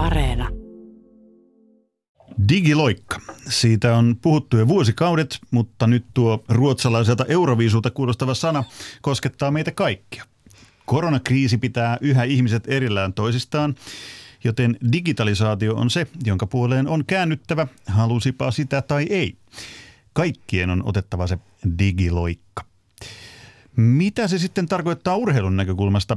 Areena. Digiloikka. Siitä on puhuttu jo vuosikaudet, mutta nyt tuo ruotsalaiselta euroviisulta kuulostava sana koskettaa meitä kaikkia. Koronakriisi pitää yhä ihmiset erillään toisistaan, joten digitalisaatio on se, jonka puoleen on käännyttävä, halusipa sitä tai ei. Kaikkien on otettava se digiloikka. Mitä se sitten tarkoittaa urheilun näkökulmasta?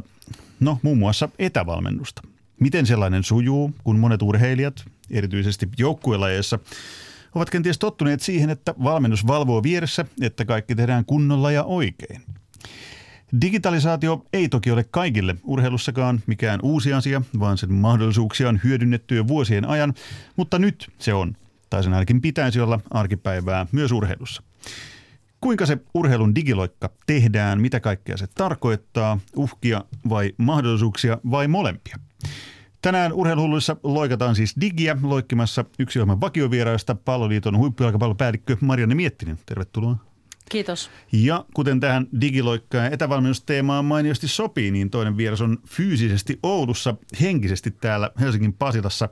No muun muassa etävalmennusta. Miten sellainen sujuu, kun monet urheilijat, erityisesti joukkuelajeissa, ovat kenties tottuneet siihen, että valmennus valvoo vieressä, että kaikki tehdään kunnolla ja oikein. Digitalisaatio ei toki ole kaikille urheilussakaan mikään uusi asia, vaan sen mahdollisuuksia on hyödynnetty jo vuosien ajan, mutta nyt se on, tai sen ainakin pitäisi olla arkipäivää myös urheilussa. Kuinka se urheilun digiloikka tehdään, mitä kaikkea se tarkoittaa, uhkia vai mahdollisuuksia vai molempia? Tänään urheiluhulluissa loikataan siis digiä loikkimassa yksi ohjelman vakiovieraista, Palloliiton huippujalkapallopäällikkö Marianne Miettinen. Tervetuloa. Kiitos. Ja kuten tähän digiloikka- ja etävalmennusteemaan mainiosti sopii, niin toinen vieras on fyysisesti Oulussa, henkisesti täällä Helsingin Pasilassa.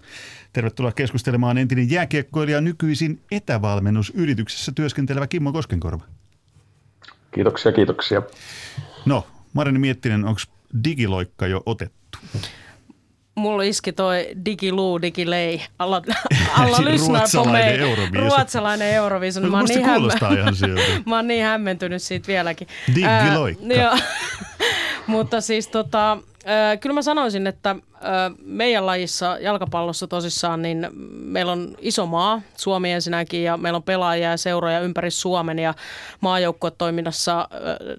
Tervetuloa keskustelemaan entinen jääkiekkoilija nykyisin etävalmennusyrityksessä työskentelevä Kimmo Koskenkorva. Kiitoksia, kiitoksia. No, Marianne Miettinen, onko digiloikka jo otettu? Mulla iski toi digiluu, digilei. Alla, alla Ruotsalainen Euroviisu. Ruotsalainen Euroviisu. No, Mä oon niin hämmä- ihan. Mä oon niin hämmentynyt siitä vieläkin. Digiloikka. Joo. Mutta siis tota, ää, kyllä mä sanoisin, että meidän lajissa jalkapallossa tosissaan, niin meillä on iso maa, Suomi ensinnäkin, ja meillä on pelaajia ja seuroja ympäri Suomen, ja maajoukkuetoiminnassa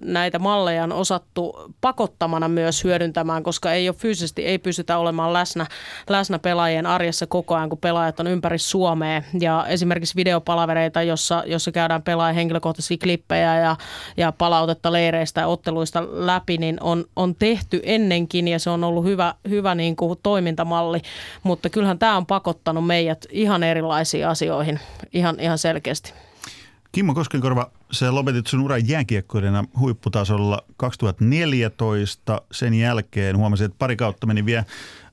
näitä malleja on osattu pakottamana myös hyödyntämään, koska ei ole fyysisesti, ei pystytä olemaan läsnä, läsnä pelaajien arjessa koko ajan, kun pelaajat on ympäri Suomea, ja esimerkiksi videopalavereita, jossa, jossa käydään pelaajien henkilökohtaisia klippejä ja, ja palautetta leireistä ja otteluista läpi, niin on, on tehty ennenkin, ja se on ollut hyvä, hyvä niin kuin toimintamalli, mutta kyllähän tämä on pakottanut meidät ihan erilaisiin asioihin ihan, ihan selkeästi. Kimmo Koskenkorva, sä lopetit sun uran jääkiekkoilijana huipputasolla 2014. Sen jälkeen huomasin, että pari kautta meni vielä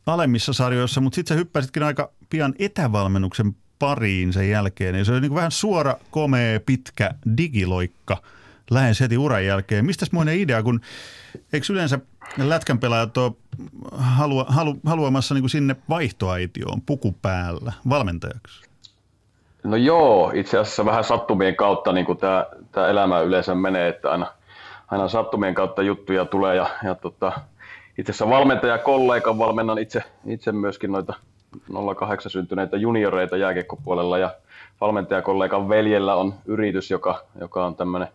alemmissa sarjoissa, mutta sitten sä hyppäsitkin aika pian etävalmennuksen pariin sen jälkeen. Ja se oli niin vähän suora, komea, pitkä digiloikka lähes heti uran jälkeen. Mistäs moinen idea, kun eikö yleensä lätkän pelaajat ole halua, halu, haluamassa niin kuin sinne vaihtoaitioon puku päällä valmentajaksi? No joo, itse asiassa vähän sattumien kautta niin tämä, tämä elämä yleensä menee, että aina, aina sattumien kautta juttuja tulee ja, ja tota, itse asiassa valmentaja kollegan valmennan itse, itse myöskin noita 08 syntyneitä junioreita jääkiekkopuolella ja valmentajakollegan veljellä on yritys, joka, joka on tämmöinen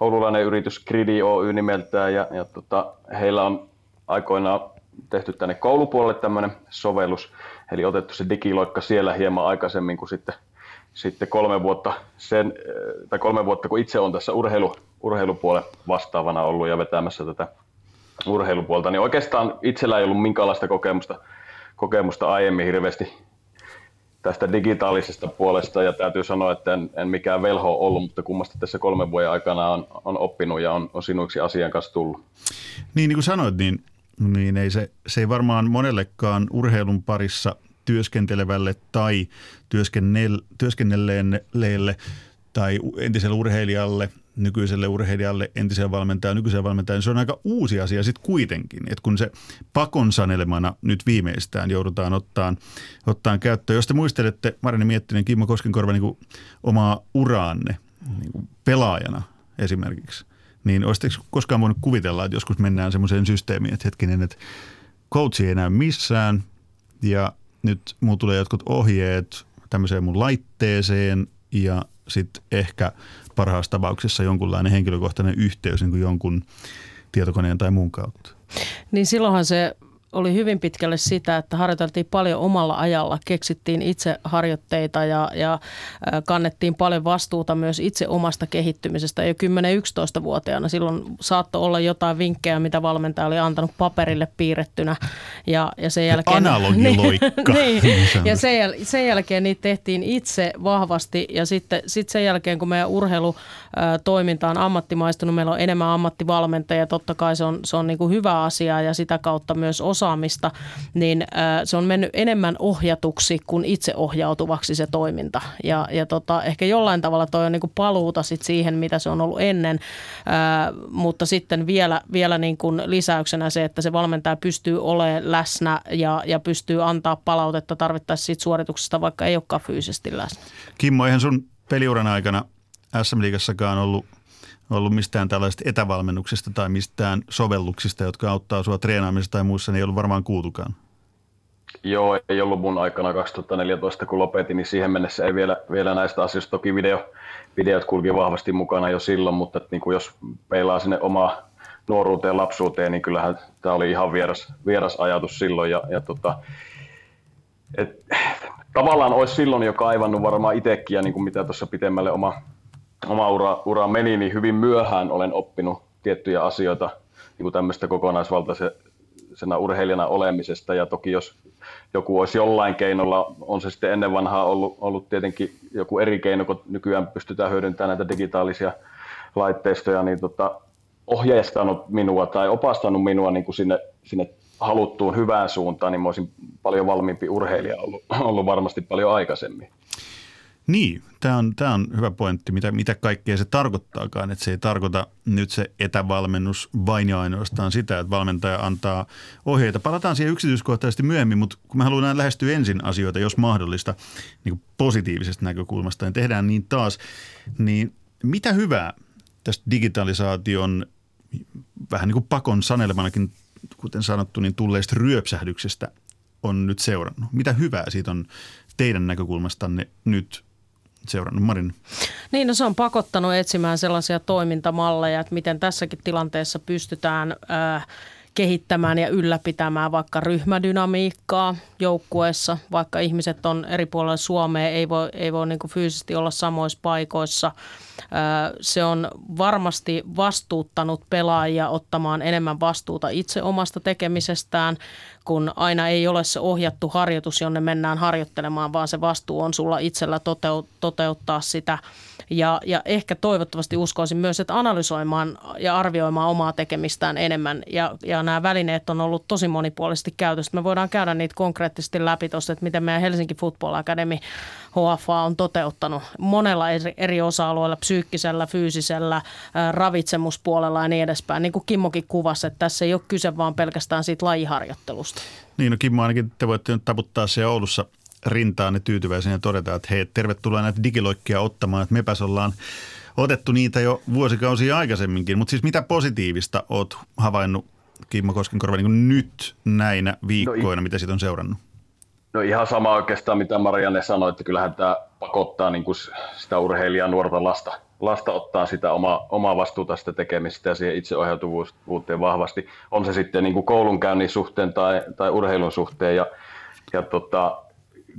oululainen yritys Gridi Oy nimeltään ja, ja tota, heillä on aikoinaan tehty tänne koulupuolelle tämmöinen sovellus, eli otettu se digiloikka siellä hieman aikaisemmin kuin sitten, sitten kolme vuotta sen, eh, tai kolme vuotta, kun itse on tässä urheilu, urheilupuolen vastaavana ollut ja vetämässä tätä urheilupuolta, niin oikeastaan itsellä ei ollut minkäänlaista kokemusta, kokemusta aiemmin hirveästi tästä digitaalisesta puolesta ja täytyy sanoa, että en, en mikään velho ollut, mutta kummasti tässä kolmen vuoden aikana on, on oppinut ja on, on sinuiksi asian kanssa tullut. Niin, niin kuin sanoit, niin, niin ei se, se ei varmaan monellekaan urheilun parissa työskentelevälle tai työskennell, työskennelleelle tai entiselle urheilijalle, nykyiselle urheilijalle, entiselle valmentajalle, nykyiselle valmentajalle, niin se on aika uusi asia sitten kuitenkin. Että kun se pakon sanelemana nyt viimeistään joudutaan ottaan, ottaan käyttöön. Jos te muistelette, Marini Miettinen, Kimmo Koskenkorva, niin omaa uraanne niin kuin pelaajana esimerkiksi, niin olisitteko koskaan voinut kuvitella, että joskus mennään semmoiseen systeemiin, että hetkinen, että coachi ei näy missään ja nyt mulla tulee jotkut ohjeet tämmöiseen mun laitteeseen ja sitten ehkä parhaassa tapauksessa jonkunlainen henkilökohtainen yhteys niin kuin jonkun tietokoneen tai muun kautta. Niin silloinhan se oli hyvin pitkälle sitä, että harjoiteltiin paljon omalla ajalla, keksittiin itse harjoitteita ja, ja kannettiin paljon vastuuta myös itse omasta kehittymisestä. Jo 10-11-vuotiaana silloin saattoi olla jotain vinkkejä, mitä valmentaja oli antanut paperille piirrettynä. Ja, ja sen jälkeen, Analogiloikka. niin, niin ja sanotusti. sen, jäl- sen jälkeen niitä tehtiin itse vahvasti ja sitten sit sen jälkeen, kun meidän urheilutoiminta on ammattimaistunut, meillä on enemmän ammattivalmentajia, totta kai se on, se on niin kuin hyvä asia ja sitä kautta myös osa osaamista, niin se on mennyt enemmän ohjatuksi kuin itse ohjautuvaksi se toiminta. Ja, ja tota, ehkä jollain tavalla toi on niin kuin paluuta sit siihen, mitä se on ollut ennen, mutta sitten vielä, vielä niin kuin lisäyksenä se, että se valmentaja pystyy olemaan läsnä ja, ja pystyy antaa palautetta tarvittaessa siitä suorituksesta, vaikka ei olekaan fyysisesti läsnä. Kimmo, eihän sun peliuran aikana SM-liigassakaan ollut, ollut mistään tällaista etävalmennuksesta tai mistään sovelluksista, jotka auttaa sua treenaamisessa tai muussa, niin ei ollut varmaan kuultukaan. Joo, ei ollut mun aikana 2014, kun lopetin, niin siihen mennessä ei vielä, vielä näistä asioista. Toki video, videot kulki vahvasti mukana jo silloin, mutta niin kuin jos peilaa sinne omaa nuoruuteen, lapsuuteen, niin kyllähän tämä oli ihan vieras, vieras ajatus silloin. Ja, ja tota, et, tavallaan olisi silloin jo kaivannut varmaan itsekin, ja niin kuin mitä tuossa pitemmälle oma, oma ura, ura meni, niin hyvin myöhään olen oppinut tiettyjä asioita niin kuin tämmöistä kokonaisvaltaisena urheilijana olemisesta. Ja toki jos joku olisi jollain keinolla, on se sitten ennen vanhaa ollut, ollut tietenkin joku eri keino, kun nykyään pystytään hyödyntämään näitä digitaalisia laitteistoja, niin tota, ohjeistanut minua tai opastanut minua niin kuin sinne, sinne haluttuun hyvään suuntaan, niin mä olisin paljon valmiimpi urheilija ollut, ollut varmasti paljon aikaisemmin. Niin, tämä on, tämä on hyvä pointti, mitä, mitä kaikkea se tarkoittaakaan. Että se ei tarkoita nyt se etävalmennus vain ja ainoastaan sitä, että valmentaja antaa ohjeita. Palataan siihen yksityiskohtaisesti myöhemmin, mutta kun me halutaan lähestyä ensin asioita, jos mahdollista, niin positiivisesta näkökulmasta, niin tehdään niin taas. Niin mitä hyvää tästä digitalisaation vähän niin kuin pakon sanelemanakin, kuten sanottu, niin tulleista ryöpsähdyksestä on nyt seurannut? Mitä hyvää siitä on teidän näkökulmastanne nyt seurannut? Marin? Niin, no se on pakottanut etsimään sellaisia toimintamalleja, että miten tässäkin tilanteessa pystytään äh, kehittämään ja ylläpitämään vaikka ryhmädynamiikkaa joukkueessa, vaikka ihmiset on eri puolilla Suomea, ei voi, ei voi niin fyysisesti olla samoissa paikoissa. Se on varmasti vastuuttanut pelaajia ottamaan enemmän vastuuta itse omasta tekemisestään, kun aina ei ole se ohjattu harjoitus, jonne mennään harjoittelemaan, vaan se vastuu on sulla itsellä toteuttaa sitä – ja, ja ehkä toivottavasti uskoisin myös, että analysoimaan ja arvioimaan omaa tekemistään enemmän. Ja, ja nämä välineet on ollut tosi monipuolisesti käytössä. Me voidaan käydä niitä konkreettisesti läpi tuossa, että miten meidän Helsinki Football Academy HFA on toteuttanut monella eri, eri osa-alueilla, psyykkisellä, fyysisellä, ravitsemuspuolella ja niin edespäin. Niin kuin Kimmokin kuvasi, että tässä ei ole kyse vaan pelkästään siitä lajiharjoittelusta. Niin, no Kimmo ainakin te voitte nyt taputtaa siellä Oulussa – rintaanne tyytyväisenä ja todeta, että hei, tervetuloa näitä digiloikkia ottamaan, että mepäs ollaan otettu niitä jo vuosikausia aikaisemminkin. Mutta siis mitä positiivista oot havainnut Kimmo Koskenkorva niin nyt näinä viikkoina, no, mitä siitä on seurannut? No ihan sama oikeastaan, mitä Marianne sanoi, että kyllähän tämä pakottaa niin kuin sitä urheilijaa nuorta lasta, lasta ottaa sitä oma, omaa vastuuta sitä tekemistä ja siihen itseohjautuvuuteen vahvasti. On se sitten niin kuin koulunkäynnin suhteen tai, tai urheilun suhteen. Ja, ja tota,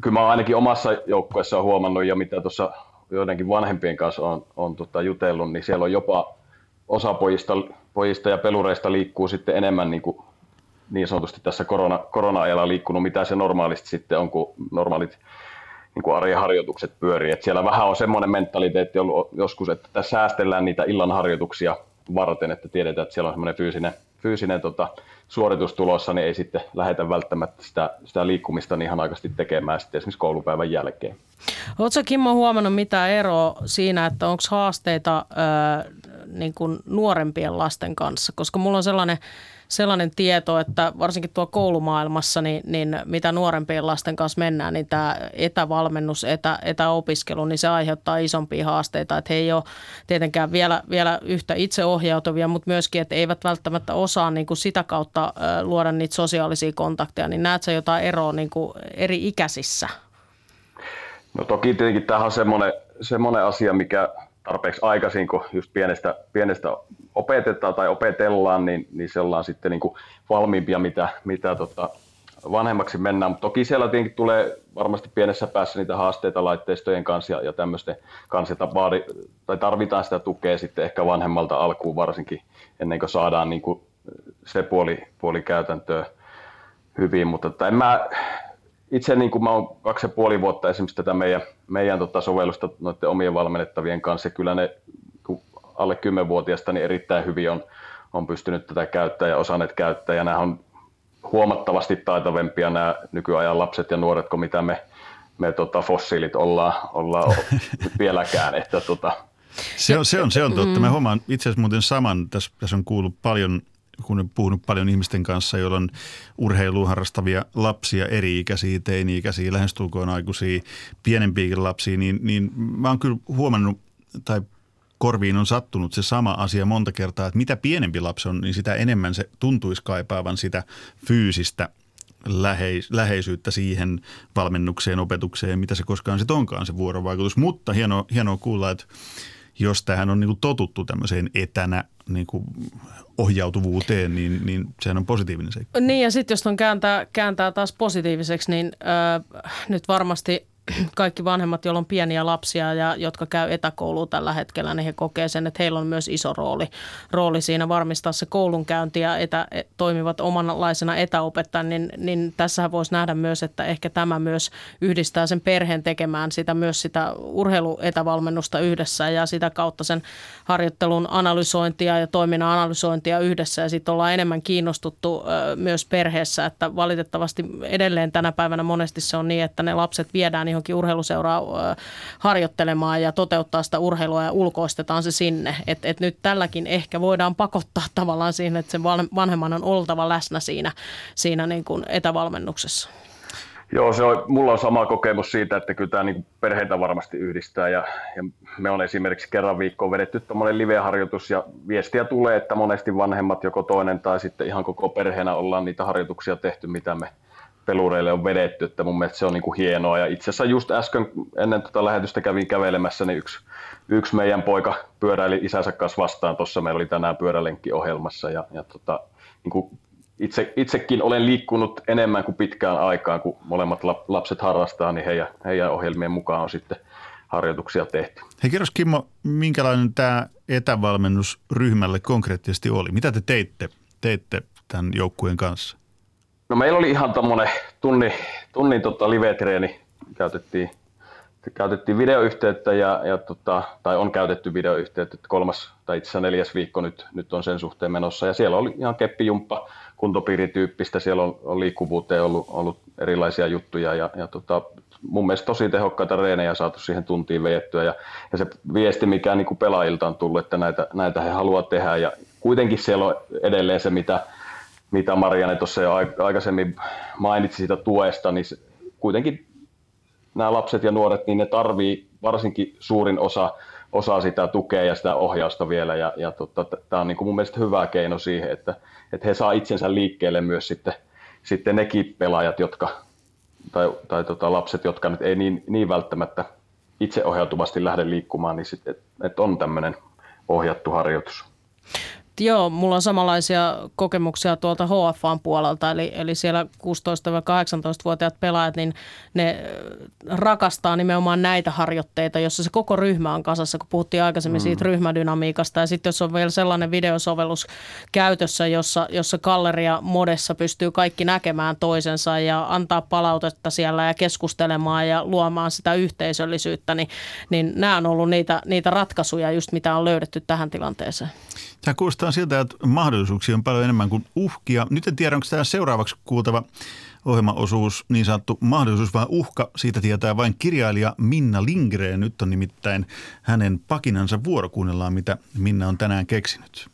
kyllä mä ainakin omassa joukkueessa huomannut ja mitä tuossa joidenkin vanhempien kanssa on, on tota jutellut, niin siellä on jopa osa pojista, pojista ja pelureista liikkuu sitten enemmän niin, kuin, niin sanotusti tässä korona, korona-ajalla liikkunut, mitä se normaalisti sitten on, kun normaalit niin kuin arjen harjoitukset pyörii. Et siellä vähän on semmoinen mentaliteetti ollut joskus, että tässä säästellään niitä illan harjoituksia varten, että tiedetään, että siellä on semmoinen fyysinen, fyysinen tota, suoritus tulossa, niin ei sitten lähetä välttämättä sitä, sitä liikkumista niin ihan aikaisesti tekemään sitten esimerkiksi koulupäivän jälkeen. Oletko Kimmo huomannut mitä eroa siinä, että onko haasteita ää, niin kuin nuorempien lasten kanssa? Koska mulla on sellainen sellainen tieto, että varsinkin tuo koulumaailmassa, niin, niin mitä nuorempien lasten kanssa mennään, niin tämä etävalmennus, etä, etäopiskelu, niin se aiheuttaa isompia haasteita. Että he ei ole tietenkään vielä, vielä yhtä itseohjautuvia, mutta myöskin, että eivät välttämättä osaa niin kuin sitä kautta luoda niitä sosiaalisia kontakteja. Niin näetkö jotain eroa niin kuin eri ikäisissä? No toki tietenkin tämähän on semmoinen, semmoinen asia, mikä tarpeeksi aikaisin, kun just pienestä, pienestä opetetaan tai opetellaan, niin, niin se ollaan sitten niin kuin valmiimpia, mitä, mitä tota vanhemmaksi mennään. Mutta toki siellä tietenkin tulee varmasti pienessä päässä niitä haasteita laitteistojen kanssa ja, ja tämmöisten kanssa, vaadi, tai tarvitaan sitä tukea sitten ehkä vanhemmalta alkuun varsinkin, ennen kuin saadaan niin kuin se puoli, puoli käytäntöä hyvin. Mutta että en mä, itse niin kuin mä oon kaksi ja puoli vuotta esimerkiksi tätä meidän, meidän tota sovellusta noiden omien valmennettavien kanssa, kyllä ne alle 10-vuotiaista niin erittäin hyvin on, on pystynyt tätä käyttää ja osanneet käyttää. Ja nämä on huomattavasti taitavempia nämä nykyajan lapset ja nuoret kuin mitä me, me tota, fossiilit ollaan, ollaan vieläkään. Että, tota. se, on, se, on, se on totta. Mä huomaan itse asiassa muuten saman, tässä, tässä on kuullut paljon kun olen puhunut paljon ihmisten kanssa, joilla on urheiluun harrastavia lapsia, eri-ikäisiä, teini-ikäisiä, lähestulkoon aikuisia, pienempiäkin lapsia, niin, niin mä oon kyllä huomannut tai korviin on sattunut se sama asia monta kertaa, että mitä pienempi lapsi on, niin sitä enemmän se tuntuisi kaipaavan sitä fyysistä läheis- läheisyyttä siihen valmennukseen, opetukseen, mitä se koskaan sitten onkaan se vuorovaikutus. Mutta hienoa, hienoa kuulla, että jos tähän on niin totuttu tämmöiseen etänä niin kuin ohjautuvuuteen, niin, niin sehän on positiivinen seikka. Niin ja sitten jos on kääntää, kääntää taas positiiviseksi, niin äh, nyt varmasti kaikki vanhemmat, joilla on pieniä lapsia ja jotka käy etäkoulua tällä hetkellä, niin he kokee sen, että heillä on myös iso rooli, rooli siinä varmistaa se koulunkäynti ja etä, e, toimivat omanlaisena etäopettajan, niin, niin tässähän voisi nähdä myös, että ehkä tämä myös yhdistää sen perheen tekemään sitä myös sitä urheiluetävalmennusta yhdessä ja sitä kautta sen harjoittelun analysointia ja toiminnan analysointia yhdessä. Ja sitten ollaan enemmän kiinnostuttu myös perheessä, että valitettavasti edelleen tänä päivänä monesti se on niin, että ne lapset viedään johonkin urheiluseuraa harjoittelemaan ja toteuttaa sitä urheilua ja ulkoistetaan se sinne. Et, et nyt tälläkin ehkä voidaan pakottaa tavallaan siihen, että sen vanhemman on oltava läsnä siinä, siinä niin kuin etävalmennuksessa. Joo, se on, mulla on sama kokemus siitä, että kyllä tämä niin perheitä varmasti yhdistää ja, ja me on esimerkiksi kerran viikkoon vedetty tuommoinen live-harjoitus ja viestiä tulee, että monesti vanhemmat joko toinen tai sitten ihan koko perheenä ollaan niitä harjoituksia tehty, mitä me pelureille on vedetty, että mun mielestä se on niin kuin hienoa. Ja itse asiassa just äsken ennen tuota lähetystä kävin kävelemässä, niin yksi, yksi meidän poika pyöräili isänsä kanssa vastaan. Tuossa meillä oli tänään pyörälenkkiohjelmassa ja, ja tota, niin kuin itse, itsekin olen liikkunut enemmän kuin pitkään aikaan, kun molemmat lapset harrastaa, niin heidän, heidän ohjelmien mukaan on sitten harjoituksia tehty. Hei kerros Kimmo, minkälainen tämä etävalmennus ryhmälle konkreettisesti oli? Mitä te teitte, teitte tämän joukkueen kanssa? No meillä oli ihan tuommoinen tunni, tunnin tota live-treeni, käytettiin, käytettiin videoyhteyttä ja, ja tota, tai on käytetty videoyhteyttä, kolmas tai itse asiassa neljäs viikko nyt, nyt on sen suhteen menossa. Ja siellä oli ihan keppijumppa kuntopiirityyppistä, siellä on, on liikkuvuuteen ollut, ollut erilaisia juttuja ja, ja tota, mun mielestä tosi tehokkaita reenejä saatu siihen tuntiin vejettyä ja, ja se viesti, mikä niin kuin pelaajilta on tullut, että näitä, näitä he haluaa tehdä. Ja kuitenkin siellä on edelleen se, mitä, mitä Marianne tuossa jo aikaisemmin mainitsi siitä tuesta, niin kuitenkin nämä lapset ja nuoret, niin ne tarvii varsinkin suurin osa, osa sitä tukea ja sitä ohjausta vielä. Ja, ja tota, tämä on niin kuin mun mielestä hyvä keino siihen, että, että he saa itsensä liikkeelle myös sitten, sitten nekin pelaajat, jotka, tai, tai tota, lapset, jotka nyt ei niin, niin välttämättä itseohjautuvasti lähde liikkumaan, niin sitten, että et on tämmöinen ohjattu harjoitus. Joo, mulla on samanlaisia kokemuksia tuolta HFAn puolelta, eli, eli siellä 16-18-vuotiaat pelaajat, niin ne rakastaa nimenomaan näitä harjoitteita, jossa se koko ryhmä on kasassa, kun puhuttiin aikaisemmin mm. siitä ryhmädynamiikasta. Ja sitten jos on vielä sellainen videosovellus käytössä, jossa, jossa galleria modessa pystyy kaikki näkemään toisensa ja antaa palautetta siellä ja keskustelemaan ja luomaan sitä yhteisöllisyyttä, niin, niin nämä on ollut niitä, niitä ratkaisuja just mitä on löydetty tähän tilanteeseen. Tämä kuulostaa siltä, että mahdollisuuksia on paljon enemmän kuin uhkia. Nyt en tiedä, onko tämä seuraavaksi kuultava ohjelmaosuus niin sanottu mahdollisuus vai uhka. Siitä tietää vain kirjailija Minna Lindgren. Nyt on nimittäin hänen pakinansa vuoro. Kuunnellaan, mitä Minna on tänään keksinyt.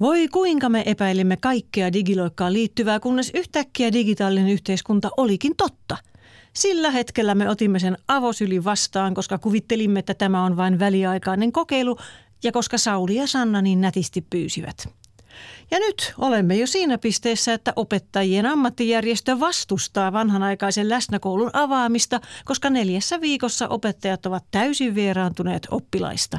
Voi kuinka me epäilimme kaikkea digiloikkaan liittyvää, kunnes yhtäkkiä digitaalinen yhteiskunta olikin totta – sillä hetkellä me otimme sen avosyli vastaan, koska kuvittelimme, että tämä on vain väliaikainen kokeilu ja koska Sauli ja Sanna niin nätisti pyysivät. Ja nyt olemme jo siinä pisteessä, että opettajien ammattijärjestö vastustaa vanhanaikaisen läsnäkoulun avaamista, koska neljässä viikossa opettajat ovat täysin vieraantuneet oppilaista.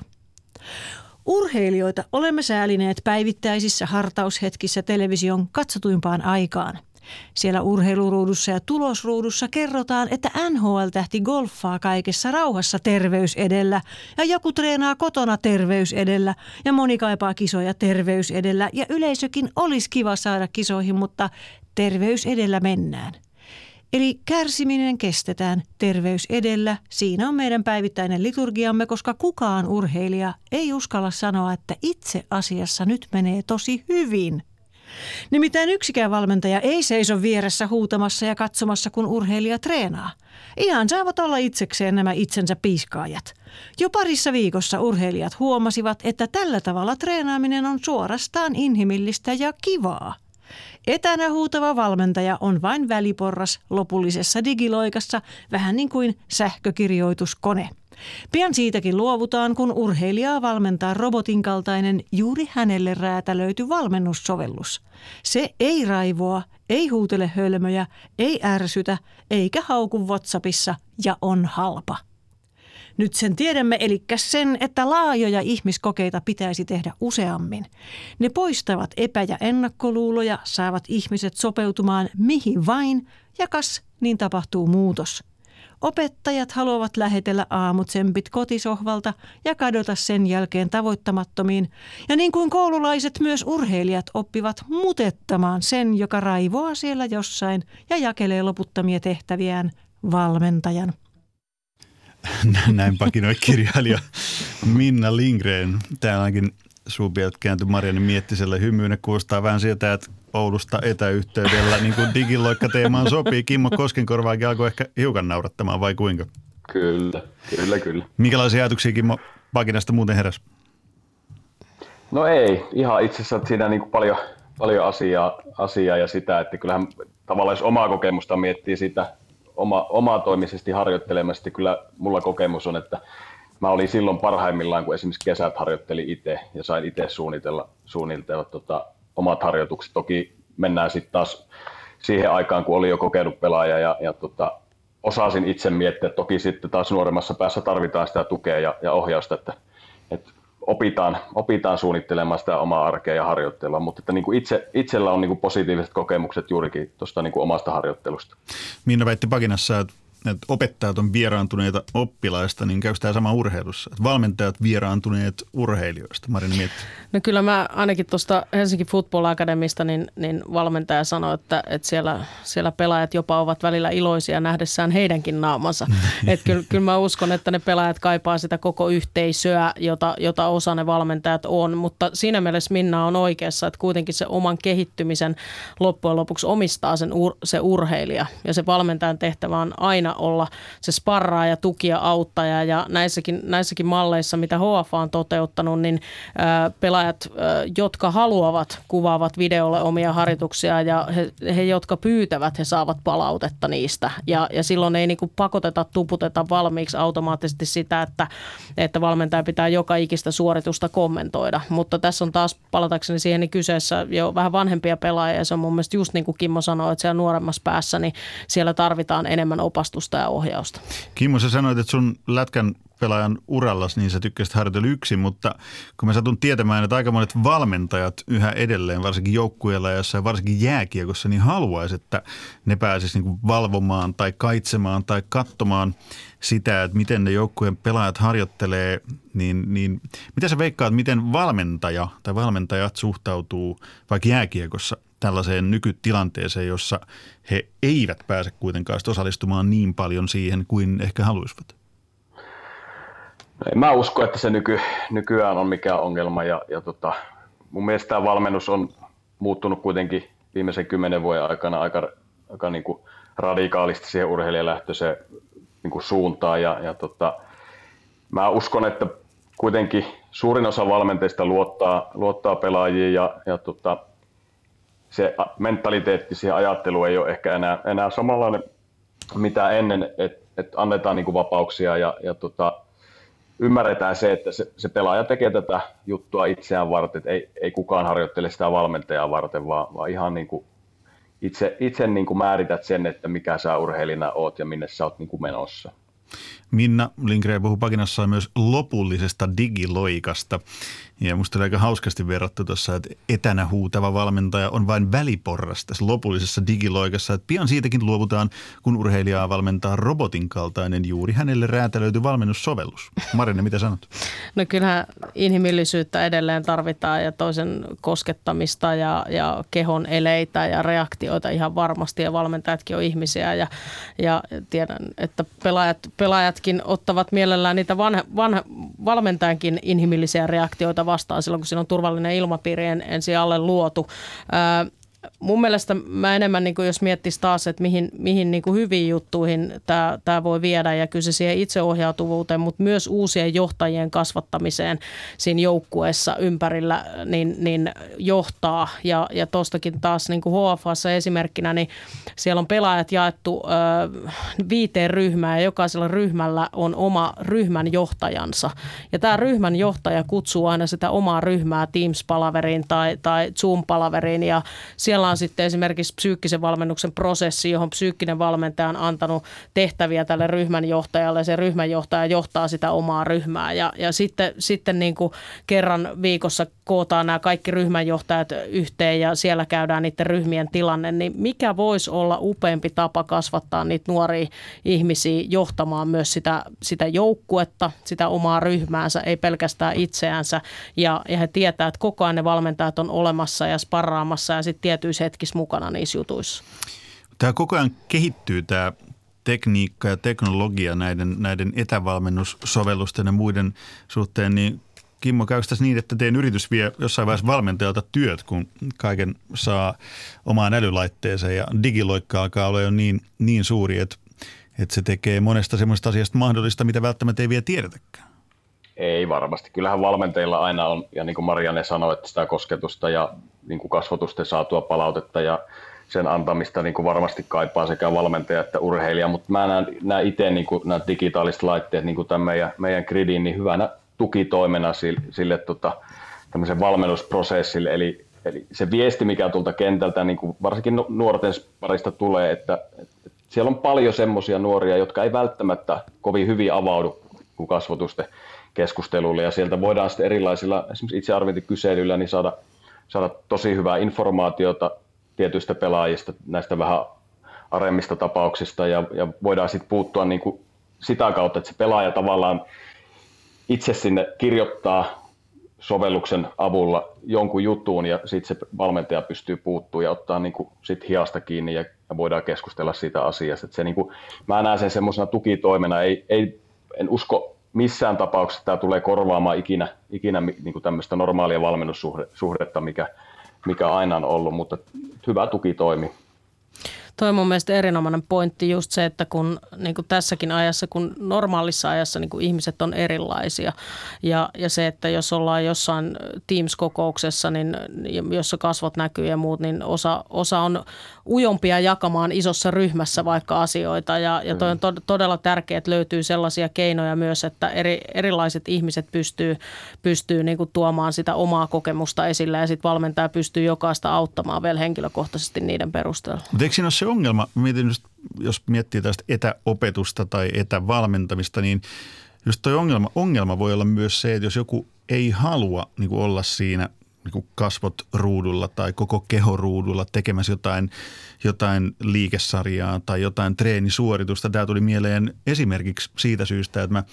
Urheilijoita olemme säälineet päivittäisissä hartaushetkissä television katsotuimpaan aikaan – siellä urheiluruudussa ja tulosruudussa kerrotaan, että NHL-tähti golfaa kaikessa rauhassa terveys edellä ja joku treenaa kotona terveys edellä ja moni kaipaa kisoja terveys edellä ja yleisökin olisi kiva saada kisoihin, mutta terveys edellä mennään. Eli kärsiminen kestetään terveys edellä. Siinä on meidän päivittäinen liturgiamme, koska kukaan urheilija ei uskalla sanoa, että itse asiassa nyt menee tosi hyvin – Nimittäin yksikään valmentaja ei seiso vieressä huutamassa ja katsomassa, kun urheilija treenaa. Ihan saavat olla itsekseen nämä itsensä piiskaajat. Jo parissa viikossa urheilijat huomasivat, että tällä tavalla treenaaminen on suorastaan inhimillistä ja kivaa. Etänä huutava valmentaja on vain väliporras lopullisessa digiloikassa, vähän niin kuin sähkökirjoituskone. Pian siitäkin luovutaan, kun urheilijaa valmentaa robotin kaltainen juuri hänelle räätälöity valmennussovellus. Se ei raivoa, ei huutele hölmöjä, ei ärsytä, eikä hauku WhatsAppissa ja on halpa. Nyt sen tiedämme, eli sen, että laajoja ihmiskokeita pitäisi tehdä useammin. Ne poistavat epä- ja ennakkoluuloja, saavat ihmiset sopeutumaan mihin vain, ja kas, niin tapahtuu muutos. Opettajat haluavat lähetellä aamutsempit kotisohvalta ja kadota sen jälkeen tavoittamattomiin. Ja niin kuin koululaiset, myös urheilijat oppivat mutettamaan sen, joka raivoaa siellä jossain ja jakelee loputtamia tehtäviään valmentajan. Näin pakinoi kirjailija Minna Lindgren. Täällä onkin suupieltä kääntyi Marianne Miettiselle hymyyn. kuulostaa vähän sieltä, että Oulusta etäyhteydellä niin kuin digiloikka-teemaan sopii. Kimmo Koskenkorvaakin alkoi ehkä hiukan naurattamaan vai kuinka? Kyllä, kyllä, kyllä. Minkälaisia ajatuksia Kimmo Pakinasta muuten heräsi? No ei, ihan itse asiassa siinä niin kuin paljon, paljon asiaa, asiaa ja sitä, että kyllähän tavallaan jos omaa kokemusta miettii sitä oma, omaa toimisesti harjoittelemasti, kyllä mulla kokemus on, että mä olin silloin parhaimmillaan, kun esimerkiksi kesät harjoitteli itse ja sain itse suunnitella, suunnitella tota, omat harjoitukset. Toki mennään sitten taas siihen aikaan, kun oli jo kokenut pelaaja ja, ja tota, osasin itse miettiä. Toki sitten taas nuoremmassa päässä tarvitaan sitä tukea ja, ja ohjausta, että, että opitaan, opitaan suunnittelemaan sitä omaa arkea ja harjoittelua, mutta että niin kuin itse, itsellä on niin kuin positiiviset kokemukset juurikin tuosta niin kuin omasta harjoittelusta. Minna väitti Pakinassa, että että opettajat on vieraantuneita oppilaista, niin käykö tämä sama urheilussa? Että valmentajat vieraantuneet urheilijoista? Marin mietti. No kyllä mä ainakin tuosta Helsinki Football Academista, niin, niin valmentaja sanoi, että, että siellä, siellä pelaajat jopa ovat välillä iloisia nähdessään heidänkin naamansa. että kyllä, kyllä mä uskon, että ne pelaajat kaipaa sitä koko yhteisöä, jota, jota osa ne valmentajat on. Mutta siinä mielessä Minna on oikeassa, että kuitenkin se oman kehittymisen loppujen lopuksi omistaa sen ur, se urheilija. Ja se valmentajan tehtävä on aina olla se sparraa ja tuki ja auttaja. Ja näissäkin, näissäkin malleissa, mitä HF on toteuttanut, niin pelaajat, jotka haluavat, kuvaavat videolle omia harjoituksia ja he, he jotka pyytävät, he saavat palautetta niistä. Ja, ja silloin ei niinku pakoteta, tuputeta valmiiksi automaattisesti sitä, että, että valmentaja pitää joka ikistä suoritusta kommentoida. Mutta tässä on taas, palatakseni siihen, niin kyseessä jo vähän vanhempia pelaajia ja se on mun mielestä just niin kuin Kimmo sanoi, että siellä nuoremmassa päässä, niin siellä tarvitaan enemmän opastusta koulutusta ja ohjausta. Kimmo, sä sanoit, että sun lätkän pelaajan urallas, niin sä tykkäsit harjoitella yksin, mutta kun mä satun tietämään, että aika monet valmentajat yhä edelleen, varsinkin joukkueella ja varsinkin jääkiekossa, niin haluaisi, että ne pääsisi niin valvomaan tai kaitsemaan tai katsomaan sitä, että miten ne joukkueen pelaajat harjoittelee, niin, niin mitä sä veikkaat, miten valmentaja tai valmentajat suhtautuu vaikka jääkiekossa tällaiseen nykytilanteeseen, jossa he eivät pääse kuitenkaan osallistumaan niin paljon siihen kuin ehkä haluaisivat? No en mä usko, että se nyky, nykyään on mikään ongelma ja, ja tota, mun mielestä tämä valmennus on muuttunut kuitenkin viimeisen kymmenen vuoden aikana aika, aika niin kuin radikaalisti siihen urheilijalähtöiseen niin kuin suuntaan ja, ja tota, mä uskon, että kuitenkin suurin osa valmenteista luottaa, luottaa pelaajiin ja, ja tota, se mentaliteetti siihen ajatteluun ei ole ehkä enää, enää samanlainen mitä ennen, että et annetaan niin vapauksia ja, ja tota, ymmärretään se, että se, se pelaaja tekee tätä juttua itseään varten, että ei, ei kukaan harjoittele sitä valmentajaa varten, vaan, vaan ihan niin kuin itse, itse niin kuin määrität sen, että mikä sä urheilijana oot ja minne sä oot niin menossa. Minna Lindgren puhui pakinassaan myös lopullisesta digiloikasta. Ja musta oli aika hauskasti verrattu tuossa, että etänä huutava valmentaja on vain väliporras tässä lopullisessa digiloikassa. Että pian siitäkin luovutaan, kun urheilijaa valmentaa robotin kaltainen juuri hänelle räätälöity valmennussovellus. Marine, mitä sanot? No kyllähän inhimillisyyttä edelleen tarvitaan ja toisen koskettamista ja, ja kehon eleitä ja reaktioita ihan varmasti. Ja valmentajatkin on ihmisiä ja, ja tiedän, että pelaajat, pelaajat pelaajatkin ottavat mielellään niitä vanha, vanha, valmentajankin inhimillisiä reaktioita vastaan silloin, kun siinä on turvallinen ilmapiiri ensin alle luotu. Ää, mun mielestä mä enemmän, niin kuin jos miettisi taas, että mihin, mihin niin kuin hyviin juttuihin tämä, voi viedä ja kyllä se siihen itseohjautuvuuteen, mutta myös uusien johtajien kasvattamiseen siinä joukkueessa ympärillä niin, niin johtaa. Ja, ja tuostakin taas niin kuin HFassa esimerkkinä, niin siellä on pelaajat jaettu ö, viiteen ryhmään ja jokaisella ryhmällä on oma ryhmän johtajansa. Ja tämä ryhmän johtaja kutsuu aina sitä omaa ryhmää Teams-palaveriin tai, tai Zoom-palaveriin ja siellä siellä on sitten esimerkiksi psyykkisen valmennuksen prosessi, johon psyykkinen valmentaja on antanut tehtäviä tälle ryhmänjohtajalle ja se ryhmänjohtaja johtaa sitä omaa ryhmää. Ja, ja sitten, sitten niin kuin kerran viikossa kootaan nämä kaikki ryhmänjohtajat yhteen ja siellä käydään niiden ryhmien tilanne, niin mikä voisi olla upeampi tapa kasvattaa niitä nuoria ihmisiä johtamaan myös sitä, sitä joukkuetta, sitä omaa ryhmäänsä, ei pelkästään itseänsä ja, ja he tietää, että koko ajan ne valmentajat on olemassa ja sparraamassa ja sitten tietyissä hetkissä mukana niissä jutuissa. Tämä koko ajan kehittyy tämä tekniikka ja teknologia näiden, näiden etävalmennussovellusten ja muiden suhteen, niin Kimmo, käykö tässä niin, että teidän yritys vie jossain vaiheessa valmentajalta työt, kun kaiken saa omaan älylaitteeseen ja digiloikka alkaa olla jo niin, niin suuri, että, että se tekee monesta semmoista asiasta mahdollista, mitä välttämättä ei vielä tiedetäkään? Ei varmasti. Kyllähän valmentajilla aina on, ja niin kuin Marianne sanoi, että sitä kosketusta ja niin kuin kasvotusten saatua palautetta ja sen antamista niin kuin varmasti kaipaa sekä valmentaja että urheilija, mutta mä näen, näen itse niin kuin nämä digitaaliset laitteet, niin kuin tämän meidän, meidän gridin, niin hyvänä tukitoimena sille, sille tota, valmennusprosessille, eli, eli se viesti, mikä tuolta kentältä niin kuin varsinkin nuorten parista tulee, että, että siellä on paljon semmoisia nuoria, jotka ei välttämättä kovin hyvin avaudu kasvotusten keskustelulle, ja sieltä voidaan sitten erilaisilla esimerkiksi itsearviointikyselyillä niin saada saada tosi hyvää informaatiota tietyistä pelaajista, näistä vähän aremmista tapauksista. Ja, ja voidaan sitten puuttua niin kuin sitä kautta, että se pelaaja tavallaan itse sinne kirjoittaa sovelluksen avulla jonkun jutuun ja sitten se valmentaja pystyy puuttumaan ja ottaa niin kuin sit hiasta kiinni ja, ja voidaan keskustella siitä asiasta. Et se niin kuin, mä näen sen semmoisena tukitoimena, ei, ei, en usko missään tapauksessa tämä tulee korvaamaan ikinä, ikinä niin kuin tämmöistä normaalia valmennussuhdetta, mikä, mikä aina on ollut, mutta hyvä tuki toimi. Toi on mun mielestä erinomainen pointti just se, että kun niin kuin tässäkin ajassa, kun normaalissa ajassa niin kuin ihmiset on erilaisia. Ja, ja se, että jos ollaan jossain Teams-kokouksessa, niin, jossa kasvot näkyy ja muut, niin osa, osa on ujompia jakamaan isossa ryhmässä vaikka asioita. Ja, ja toi on to, todella tärkeää, että löytyy sellaisia keinoja myös, että eri, erilaiset ihmiset pystyy, pystyy niin kuin tuomaan sitä omaa kokemusta esille. Ja sitten valmentaja pystyy jokaista auttamaan vielä henkilökohtaisesti niiden perusteella. Mutta eikö siinä ole se ongelma, mietin just, jos miettii tästä etäopetusta tai etävalmentamista, niin just toi ongelma, ongelma voi olla myös se, että jos joku ei halua niin kuin olla siinä niin kuin kasvot ruudulla tai koko keho ruudulla tekemässä jotain, jotain liikesarjaa tai jotain treenisuoritusta. Tämä tuli mieleen esimerkiksi siitä syystä, että mä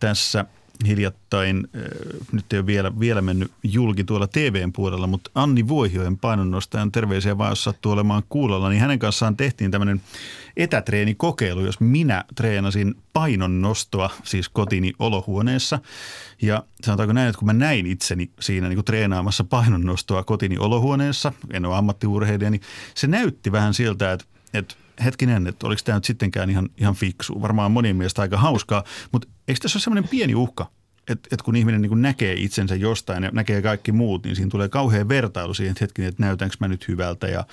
tässä – hiljattain, äh, nyt ei ole vielä, vielä mennyt julki tuolla TVn puolella, mutta Anni Vuohioen painonnostajan terveisiä vaan, jos sattuu olemaan kuulolla, niin hänen kanssaan tehtiin tämmöinen etätreenikokeilu, jos minä treenasin painonnostoa siis kotini olohuoneessa. Ja sanotaanko näin, että kun mä näin itseni siinä niin kuin treenaamassa painonnostoa kotini olohuoneessa, en ole ammattiurheilija, niin se näytti vähän siltä, että, että hetkinen, että oliko tämä nyt sittenkään ihan, ihan fiksu. Varmaan monien mielestä aika hauskaa, mutta eikö tässä ole semmoinen pieni uhka, että, että kun ihminen niin näkee itsensä jostain ja näkee kaikki muut, niin siinä tulee kauhean vertailu siihen, että hetkinen, että näytänkö mä nyt hyvältä ja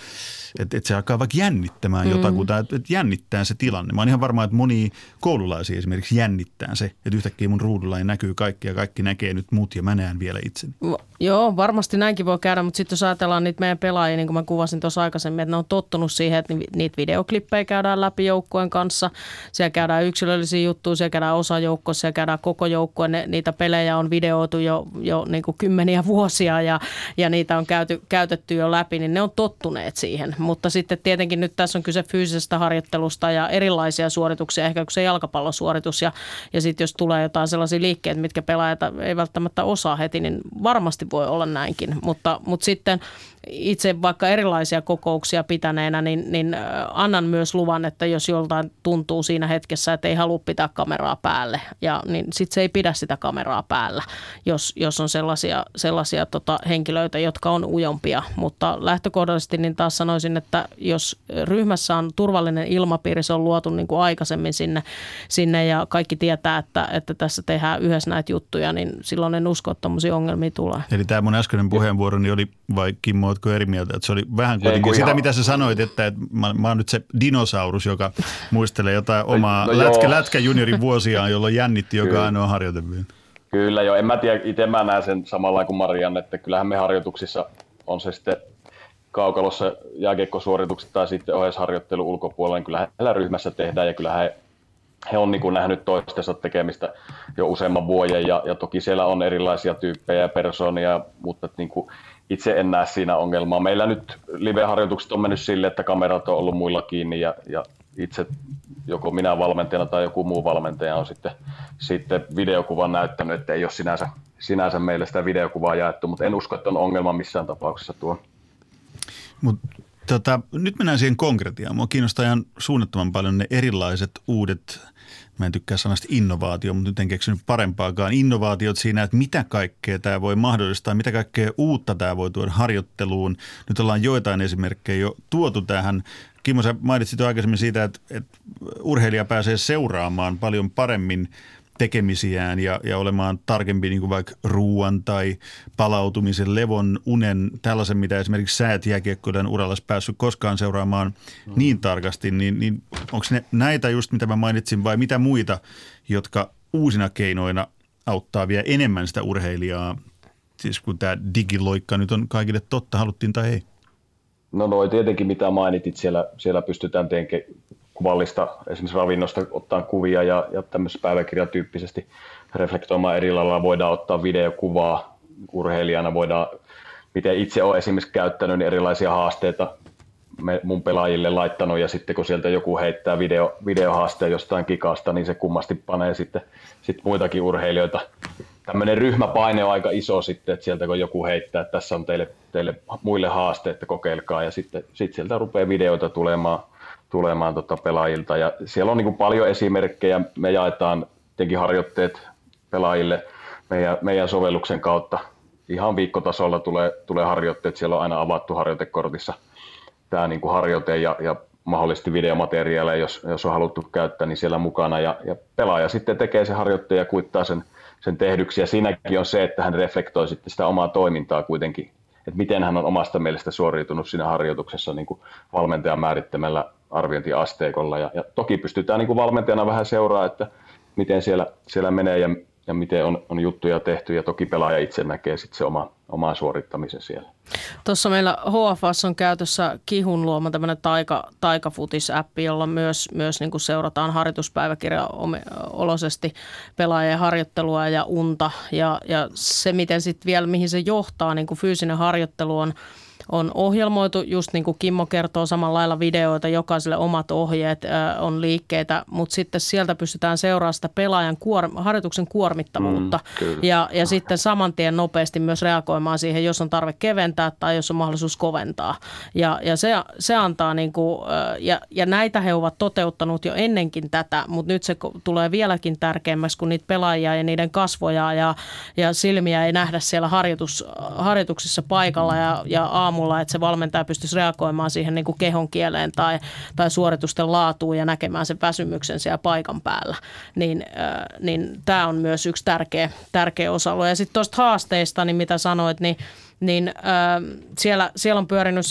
että, että se alkaa vaikka jännittämään mm. jotakuta, että, että jännittää se tilanne. Mä oon ihan varma, että moni koululaisia esimerkiksi jännittää se, että yhtäkkiä mun ruudulla näkyy kaikki ja kaikki näkee nyt mut ja mä näen vielä itseni. Joo, varmasti näinkin voi käydä, mutta sitten jos ajatellaan niitä meidän pelaajia, niin kuin mä kuvasin tuossa aikaisemmin, että ne on tottunut siihen, että niitä videoklippejä käydään läpi joukkueen kanssa. Siellä käydään yksilöllisiä juttuja, siellä käydään osa joukkoa, siellä käydään koko joukkue. Ne, niitä pelejä on videoitu jo, jo niin kuin kymmeniä vuosia ja, ja niitä on käyty, käytetty jo läpi, niin ne on tottuneet siihen. Mutta sitten tietenkin nyt tässä on kyse fyysisestä harjoittelusta ja erilaisia suorituksia, ehkä kuin se jalkapallosuoritus. Ja, ja sitten jos tulee jotain sellaisia liikkeitä, mitkä pelaajat ei välttämättä osaa heti, niin varmasti voi olla näinkin. Mutta, mutta sitten itse vaikka erilaisia kokouksia pitäneenä, niin, niin annan myös luvan, että jos joltain tuntuu siinä hetkessä, että ei halua pitää kameraa päälle, ja, niin sitten se ei pidä sitä kameraa päällä, jos, jos on sellaisia, sellaisia tota, henkilöitä, jotka on ujompia. Mutta lähtökohtaisesti niin taas sanoisin, että jos ryhmässä on turvallinen ilmapiiri, se on luotu niin kuin aikaisemmin sinne, sinne ja kaikki tietää, että, että tässä tehdään yhdessä näitä juttuja, niin silloin en usko, että ongelmia tulee. Eli tämä mun äskeinen puheenvuoro niin oli, vai Kimmo, oletko eri mieltä, että se oli vähän kuitenkin Ei, sitä, ihan... mitä sä sanoit, että, että mä, mä oon nyt se dinosaurus, joka muistelee jotain omaa no, lätkä, lätkä juniorin vuosiaan, jolloin jännitti joka ainoa harjoitevyyn. Kyllä joo, en mä tiedä, itse mä näen sen samalla kuin Marian, että kyllähän me harjoituksissa on se sitten kaukalossa jääkiekkosuoritukset tai sitten ohjeisharjoittelu ulkopuolella, niin kyllähän ryhmässä tehdään ja kyllähän he, on niin nähnyt toistensa tekemistä jo useamman vuoden ja, ja toki siellä on erilaisia tyyppejä ja persoonia, mutta niin kuin itse en näe siinä ongelmaa. Meillä nyt live-harjoitukset on mennyt sille, että kamerat on ollut muilla kiinni ja, ja itse joko minä valmentajana tai joku muu valmentaja on sitten, sitten videokuvan näyttänyt, että ei ole sinänsä, sinänsä meille sitä videokuvaa jaettu, mutta en usko, että on ongelma missään tapauksessa tuo. Mut, tota, nyt mennään siihen konkretiaan. Mua kiinnostaa ihan suunnattoman paljon ne erilaiset uudet mä en tykkää sanasta innovaatio, mutta nyt en keksinyt parempaakaan. Innovaatiot siinä, että mitä kaikkea tämä voi mahdollistaa, mitä kaikkea uutta tämä voi tuoda harjoitteluun. Nyt ollaan joitain esimerkkejä jo tuotu tähän. Kimmo, sä mainitsit jo aikaisemmin siitä, että, että urheilija pääsee seuraamaan paljon paremmin tekemisiään ja, ja olemaan tarkempi niin kuin vaikka ruoan tai palautumisen, levon, unen, tällaisen, mitä esimerkiksi sä et jääkiekkoiden uralla päässyt koskaan seuraamaan mm. niin tarkasti, niin, niin onko ne näitä just, mitä mä mainitsin, vai mitä muita, jotka uusina keinoina auttaa vielä enemmän sitä urheilijaa, siis kun tämä digiloikka nyt on kaikille totta, haluttiin tai ei? No noin tietenkin, mitä mainitit, siellä, siellä pystytään tekemään kuvallista esimerkiksi ravinnosta ottaa kuvia ja, ja tämmöisessä päiväkirjatyyppisesti reflektoimaan eri lailla. Voidaan ottaa videokuvaa urheilijana, voidaan, miten itse olen esimerkiksi käyttänyt niin erilaisia haasteita me, mun pelaajille laittanut ja sitten kun sieltä joku heittää video, videohaasteen jostain kikasta, niin se kummasti panee sitten sit muitakin urheilijoita. Tämmöinen ryhmäpaine on aika iso sitten, että sieltä kun joku heittää, että tässä on teille, teille muille haasteet, että kokeilkaa ja sitten sit sieltä rupeaa videoita tulemaan tulemaan tota pelaajilta. Ja siellä on niin kuin paljon esimerkkejä. Me jaetaan tietenkin harjoitteet pelaajille meidän, meidän sovelluksen kautta. Ihan viikkotasolla tulee, tulee harjoitteet. Siellä on aina avattu harjoitekortissa tämä niin kuin harjoite ja, ja mahdollisesti videomateriaaleja, jos, jos on haluttu käyttää, niin siellä mukana. Ja, ja pelaaja sitten tekee se harjoitteen ja kuittaa sen, sen tehdyksi. Ja siinäkin on se, että hän reflektoi sitten sitä omaa toimintaa kuitenkin, että miten hän on omasta mielestä suoriutunut siinä harjoituksessa niin kuin valmentajan määrittämällä arviointiasteikolla. Ja, ja toki pystytään niin kuin valmentajana vähän seuraa, että miten siellä, siellä menee ja, ja miten on, on juttuja tehty. Ja toki pelaaja itse näkee sitten se oma, oma suorittamisen siellä. Tuossa meillä HFS on käytössä Kihun luoma tämmöinen taika, taikafutis-appi, jolla myös, myös niin kuin seurataan harjoituspäiväkirjaolosesti pelaajien harjoittelua ja unta. Ja, ja se, miten sitten vielä, mihin se johtaa, niin kuin fyysinen harjoittelu on – on ohjelmoitu, just niin kuin Kimmo kertoo, samalla lailla videoita, jokaiselle omat ohjeet äh, on liikkeitä, mutta sitten sieltä pystytään seuraamaan sitä pelaajan kuor- harjoituksen kuormittavuutta. Mm, ja, ja sitten saman tien nopeasti myös reagoimaan siihen, jos on tarve keventää tai jos on mahdollisuus koventaa. Ja, ja se, se antaa, niin kuin, äh, ja, ja näitä he ovat toteuttanut jo ennenkin tätä, mutta nyt se tulee vieläkin tärkeämmäksi, kun niitä pelaajia ja niiden kasvoja ja, ja silmiä ei nähdä siellä harjoitus, harjoituksissa paikalla ja, ja aamulla, että se valmentaja pystyisi reagoimaan siihen niin kuin kehon kieleen tai, tai suoritusten laatuun ja näkemään sen väsymyksen siellä paikan päällä. Niin, äh, niin tämä on myös yksi tärkeä, tärkeä osa-alue. Ja sitten tuosta haasteista, niin mitä sanoit, niin, niin äh, siellä, siellä on pyörinyt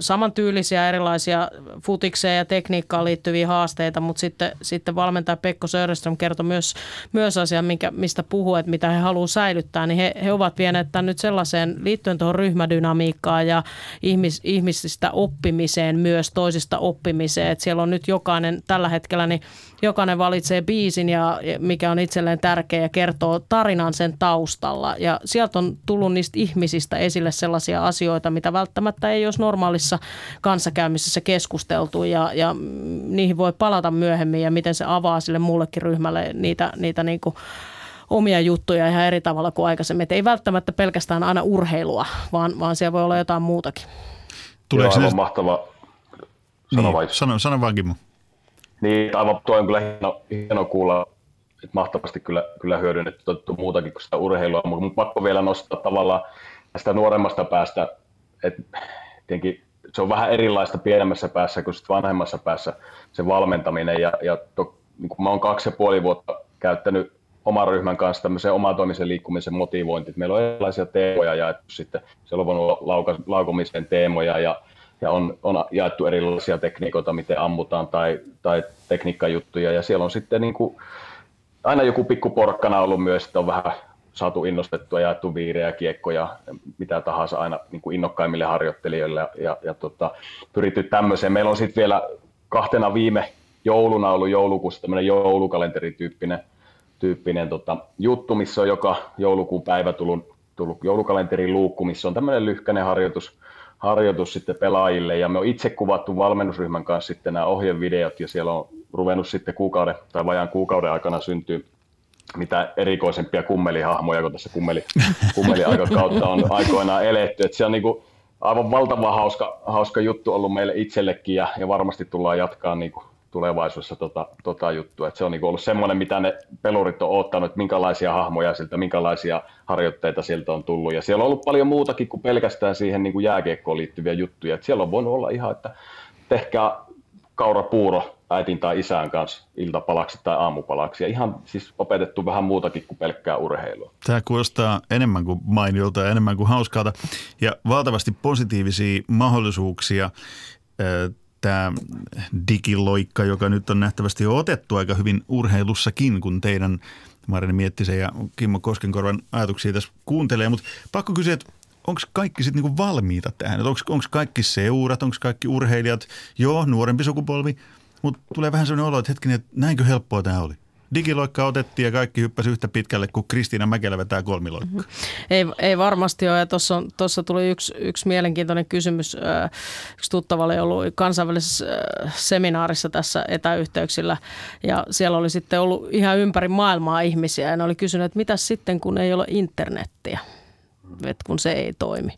samantyylisiä erilaisia futikseen ja tekniikkaan liittyviä haasteita, mutta sitten, sitten valmentaja Pekko Söderström kertoi myös, myös asian, minkä, mistä puhuu, että mitä he haluavat säilyttää, niin he, he ovat vieneet tämän nyt sellaiseen liittyen tuohon ryhmädynamiikkaan ja ihmis, ihmisistä oppimiseen myös, toisista oppimiseen, että siellä on nyt jokainen tällä hetkellä, niin jokainen valitsee biisin, ja mikä on itselleen tärkeä ja kertoo tarinan sen taustalla. Ja sieltä on tullut niistä ihmisistä esille sellaisia asioita, mitä välttämättä ei olisi normaalissa kanssakäymisessä keskusteltu ja, ja niihin voi palata myöhemmin ja miten se avaa sille muullekin ryhmälle niitä, niitä niin kuin omia juttuja ihan eri tavalla kuin aikaisemmin. Et ei välttämättä pelkästään aina urheilua, vaan, vaan siellä voi olla jotain muutakin. Tuleeko Joo, aivan mahtava. Sano, niin, sano, sano vaan Kimmo. Niin, aivan tuo on kyllä hieno, hieno kuulla, että mahtavasti kyllä, kyllä hyödynnetty muutakin kuin sitä urheilua, mutta pakko vielä nostaa tavallaan tästä nuoremmasta päästä, että tietenkin se on vähän erilaista pienemmässä päässä kuin vanhemmassa päässä se valmentaminen. Ja, ja to, niin kuin mä oon kaksi ja puoli vuotta käyttänyt oman ryhmän kanssa tämmöisen omatoimisen liikkumisen motivointi. Meillä on erilaisia teemoja jaettu sitten. Siellä on voinut olla lauka, laukomisen teemoja ja, ja on, on, jaettu erilaisia tekniikoita, miten ammutaan tai, tai tekniikkajuttuja. Ja siellä on sitten niin kuin, aina joku pikku porkkana ollut myös, että on vähän saatu innostettua, jaettu viirejä, kiekkoja, mitä tahansa aina niin kuin innokkaimmille harjoittelijoille ja, ja, ja tota, pyritty tämmöiseen. Meillä on sitten vielä kahtena viime jouluna ollut joulukuussa tämmöinen joulukalenterityyppinen tyyppinen, tota, juttu, missä on joka joulukuun päivä tullut, tullut joulukalenterin luukku, missä on tämmöinen lyhkäinen harjoitus, harjoitus sitten pelaajille ja me on itse kuvattu valmennusryhmän kanssa sitten nämä ohjevideot ja siellä on ruvennut sitten kuukauden tai vajaan kuukauden aikana syntyy mitä erikoisempia kummelihahmoja, kun tässä kummeli, kummeliaikakautta on aikoinaan eletty. Et se on niinku aivan valtavan hauska, hauska juttu ollut meille itsellekin ja, ja varmasti tullaan jatkaa niinku tulevaisuudessa tota, tota juttua. Et se on niinku ollut semmoinen, mitä ne pelurit on ottanut, minkälaisia hahmoja siltä, minkälaisia harjoitteita sieltä on tullut. Ja siellä on ollut paljon muutakin kuin pelkästään siihen niinku jääkiekkoon liittyviä juttuja. Et siellä on voinut olla ihan, että tehkää kaurapuuro äitin tai isän kanssa iltapalaksi tai aamupalaksi. Ja ihan siis opetettu vähän muutakin kuin pelkkää urheilua. Tämä kuulostaa enemmän kuin mainiolta ja enemmän kuin hauskalta ja valtavasti positiivisia mahdollisuuksia. Tämä digiloikka, joka nyt on nähtävästi jo otettu aika hyvin urheilussakin, kun teidän Marini Miettisen ja Kimmo Koskenkorvan ajatuksia tässä kuuntelee. Mutta pakko kysyä, että onko kaikki sitten niinku valmiita tähän? Onko kaikki seurat, onko kaikki urheilijat, joo, nuorempi sukupolvi, mutta tulee vähän sellainen olo, että hetkinen, että näinkö helppoa tämä oli? Digiloikka otettiin ja kaikki hyppäsi yhtä pitkälle kuin Kristiina Mäkelä vetää kolmiloikkaa. Mm-hmm. Ei, ei varmasti ole. Tuossa tuli yksi, yksi mielenkiintoinen kysymys. Yksi tuttava oli ollut kansainvälisessä seminaarissa tässä etäyhteyksillä ja siellä oli sitten ollut ihan ympäri maailmaa ihmisiä ja ne oli kysynyt, että mitä sitten kun ei ole internettiä, että kun se ei toimi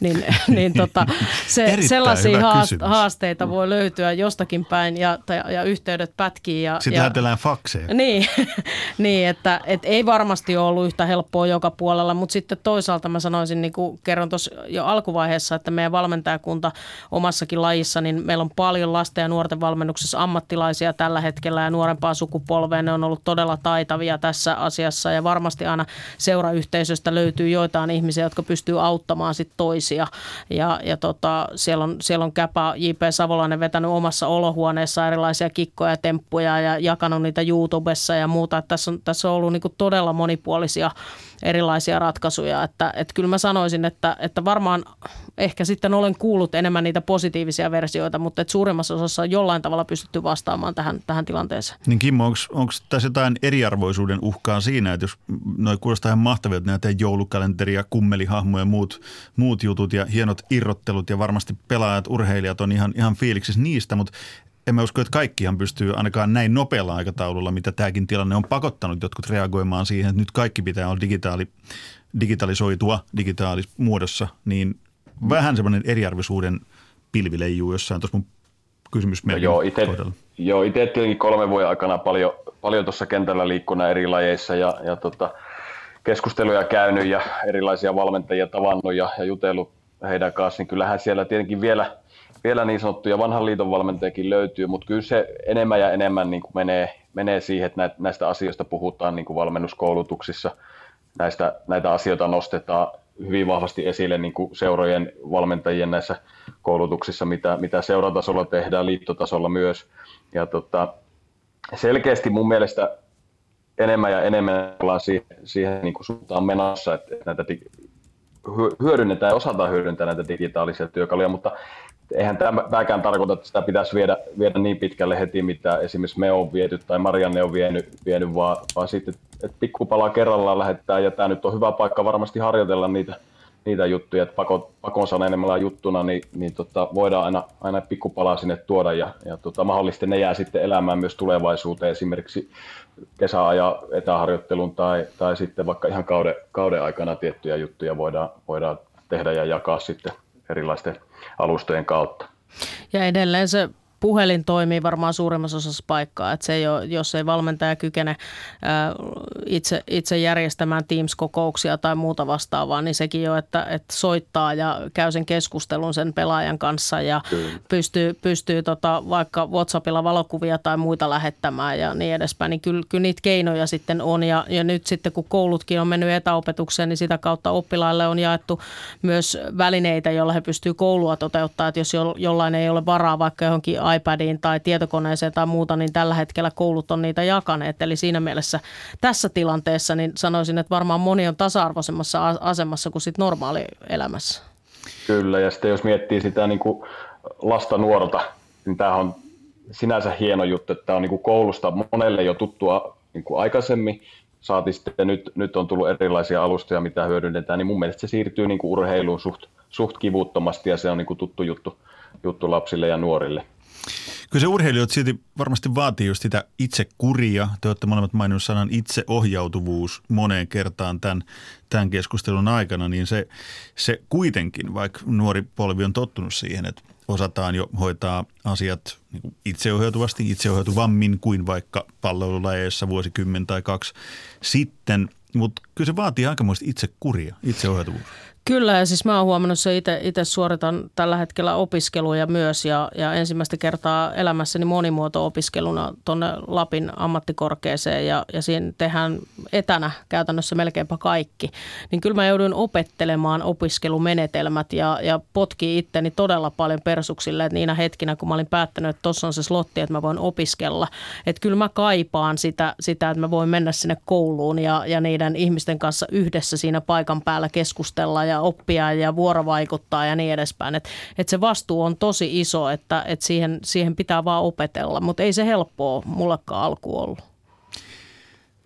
niin, niin tota, se, sellaisia haast, haasteita voi löytyä jostakin päin ja, ja, ja yhteydet pätkii. Ja, Sitten ja, ajatellaan fakseja. Niin, niin että et ei varmasti ole ollut yhtä helppoa joka puolella, mutta sitten toisaalta mä sanoisin, niin kuin kerron tuossa jo alkuvaiheessa, että meidän valmentajakunta omassakin lajissa, niin meillä on paljon lasten ja nuorten valmennuksessa ammattilaisia tällä hetkellä ja nuorempaa sukupolvea. Ne on ollut todella taitavia tässä asiassa ja varmasti aina seurayhteisöstä löytyy joitain ihmisiä, jotka pystyy auttamaan sitten toisia toisia. Ja, ja tota, siellä, on, siellä on Käpä J.P. Savolainen vetänyt omassa olohuoneessa erilaisia kikkoja ja temppuja ja jakanut niitä YouTubessa ja muuta. Että tässä, on, tässä on ollut niin todella monipuolisia erilaisia ratkaisuja. Että, että kyllä mä sanoisin, että, että varmaan ehkä sitten olen kuullut enemmän niitä positiivisia versioita, mutta että suurimmassa osassa on jollain tavalla pystytty vastaamaan tähän, tähän tilanteeseen. Niin Kimmo, onko tässä jotain eriarvoisuuden uhkaa siinä, että jos noin kuulostaa ihan mahtavilta näitä joulukalenteria, kummelihahmoja ja muut, muut jutut ja hienot irrottelut ja varmasti pelaajat, urheilijat on ihan, ihan fiiliksissä niistä, mutta en mä usko, että kaikkihan pystyy ainakaan näin nopealla aikataululla, mitä tämäkin tilanne on pakottanut jotkut reagoimaan siihen, että nyt kaikki pitää olla digitaali, digitalisoitua digitaalismuodossa, niin vähän semmoinen eriarvisuuden pilvi leijuu jossain tuossa mun kysymysmerkin no joo, ite, joo, itse tietenkin kolmen vuoden aikana paljon, paljon tuossa kentällä liikkuna eri lajeissa ja, ja tota, keskusteluja käynyt ja erilaisia valmentajia tavannut ja, ja jutellut heidän kanssa, niin kyllähän siellä tietenkin vielä – vielä niin sanottuja vanhan liiton valmentajakin löytyy, mutta kyllä se enemmän ja enemmän niin kuin menee, menee siihen, että näistä asioista puhutaan niin kuin valmennuskoulutuksissa. Näistä, näitä asioita nostetaan hyvin vahvasti esille niin kuin seurojen valmentajien näissä koulutuksissa, mitä, mitä seuratasolla tehdään, liittotasolla myös. Ja tota, selkeästi mun mielestä enemmän ja enemmän ollaan siihen, siihen niin kuin suuntaan menossa, että näitä hyödynnetään ja osataan hyödyntää näitä digitaalisia työkaluja, mutta eihän tämäkään tarkoita, että sitä pitäisi viedä, viedä niin pitkälle heti, mitä esimerkiksi me on viety tai Marianne on vienyt, vienyt vaan, vaan sitten, että pikkupalaa kerrallaan lähettää. Ja tämä nyt on hyvä paikka varmasti harjoitella niitä, niitä juttuja, että pakon, pakon sanelemalla juttuna, niin, niin tota, voidaan aina, aina pikkupalaa sinne tuoda. Ja, ja tota, mahdollisesti ne jää sitten elämään myös tulevaisuuteen esimerkiksi kesäajan etäharjoittelun tai, tai sitten vaikka ihan kauden, kauden aikana tiettyjä juttuja voidaan, voidaan tehdä ja jakaa sitten erilaisten alustojen kautta. Ja edelleen se puhelin toimii varmaan suurimmassa osassa paikkaa, että se ei ole, jos ei valmentaja kykene itse, itse järjestämään Teams-kokouksia tai muuta vastaavaa, niin sekin jo, että, että soittaa ja käy sen keskustelun sen pelaajan kanssa ja Kyllä. pystyy, pystyy tota, vaikka WhatsAppilla valokuvia tai muita lähettämään ja niin edespäin, niin kyllä, kyllä niitä keinoja sitten on ja, ja nyt sitten kun koulutkin on mennyt etäopetukseen, niin sitä kautta oppilaille on jaettu myös välineitä, joilla he pystyvät koulua toteuttaa, että jos jollain ei ole varaa vaikka johonkin iPadiin tai tietokoneeseen tai muuta, niin tällä hetkellä koulut on niitä jakaneet. Eli siinä mielessä tässä tilanteessa niin sanoisin, että varmaan moni on tasa-arvoisemmassa asemassa kuin sit normaali elämässä. Kyllä, ja sitten jos miettii sitä niin kuin lasta nuorta, niin tämä on sinänsä hieno juttu, että tämä on niin kuin koulusta monelle jo tuttua niin kuin aikaisemmin, saati sitten nyt, nyt on tullut erilaisia alustoja, mitä hyödynnetään, niin mun mielestä se siirtyy niin kuin urheiluun suht, suht kivuttomasti ja se on niin kuin tuttu juttu, juttu lapsille ja nuorille. Kyllä se urheilijat silti varmasti vaatii just sitä itsekuria. Te olette molemmat maininnut sanan itseohjautuvuus moneen kertaan tämän, tämän keskustelun aikana, niin se, se kuitenkin, vaikka nuori polvi on tottunut siihen, että osataan jo hoitaa asiat niin itseohjautuvasti, itseohjautuvammin kuin vaikka palvelulajeissa vuosikymmen tai kaksi sitten. Mutta kyllä se vaatii aikamoista itsekuria, itseohjautuvuus. Kyllä ja siis mä oon huomannut se itse suoritan tällä hetkellä opiskeluja myös ja, ja ensimmäistä kertaa elämässäni monimuoto-opiskeluna tuonne Lapin ammattikorkeeseen ja, ja siinä tehdään etänä käytännössä melkeinpä kaikki. Niin kyllä mä joudun opettelemaan opiskelumenetelmät ja, ja potki itteni todella paljon persuksille, että niinä hetkinä kun mä olin päättänyt, että tuossa on se slotti, että mä voin opiskella. Että kyllä mä kaipaan sitä, sitä että mä voin mennä sinne kouluun ja, ja niiden ihmisten kanssa yhdessä siinä paikan päällä keskustella ja ja oppia ja vuorovaikuttaa ja niin edespäin. Että et se vastuu on tosi iso, että et siihen, siihen pitää vaan opetella, mutta ei se helppoa mullekaan alku ollut.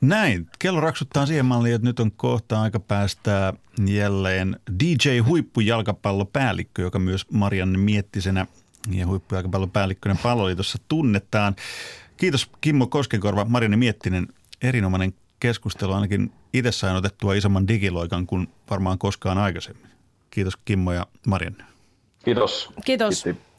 Näin. Kello raksuttaa siihen malliin, että nyt on kohta aika päästää jälleen DJ-huippujalkapallopäällikkö, joka myös Marianne Miettisenä ja huippujalkapallopäällikkönä palloliitossa tunnetaan. Kiitos Kimmo Koskenkorva, Marianne Miettinen, erinomainen keskustelu. Ainakin itse sain otettua isomman digiloikan kuin varmaan koskaan aikaisemmin. Kiitos Kimmo ja Marianne. Kiitos. Kiitos. Kiitos.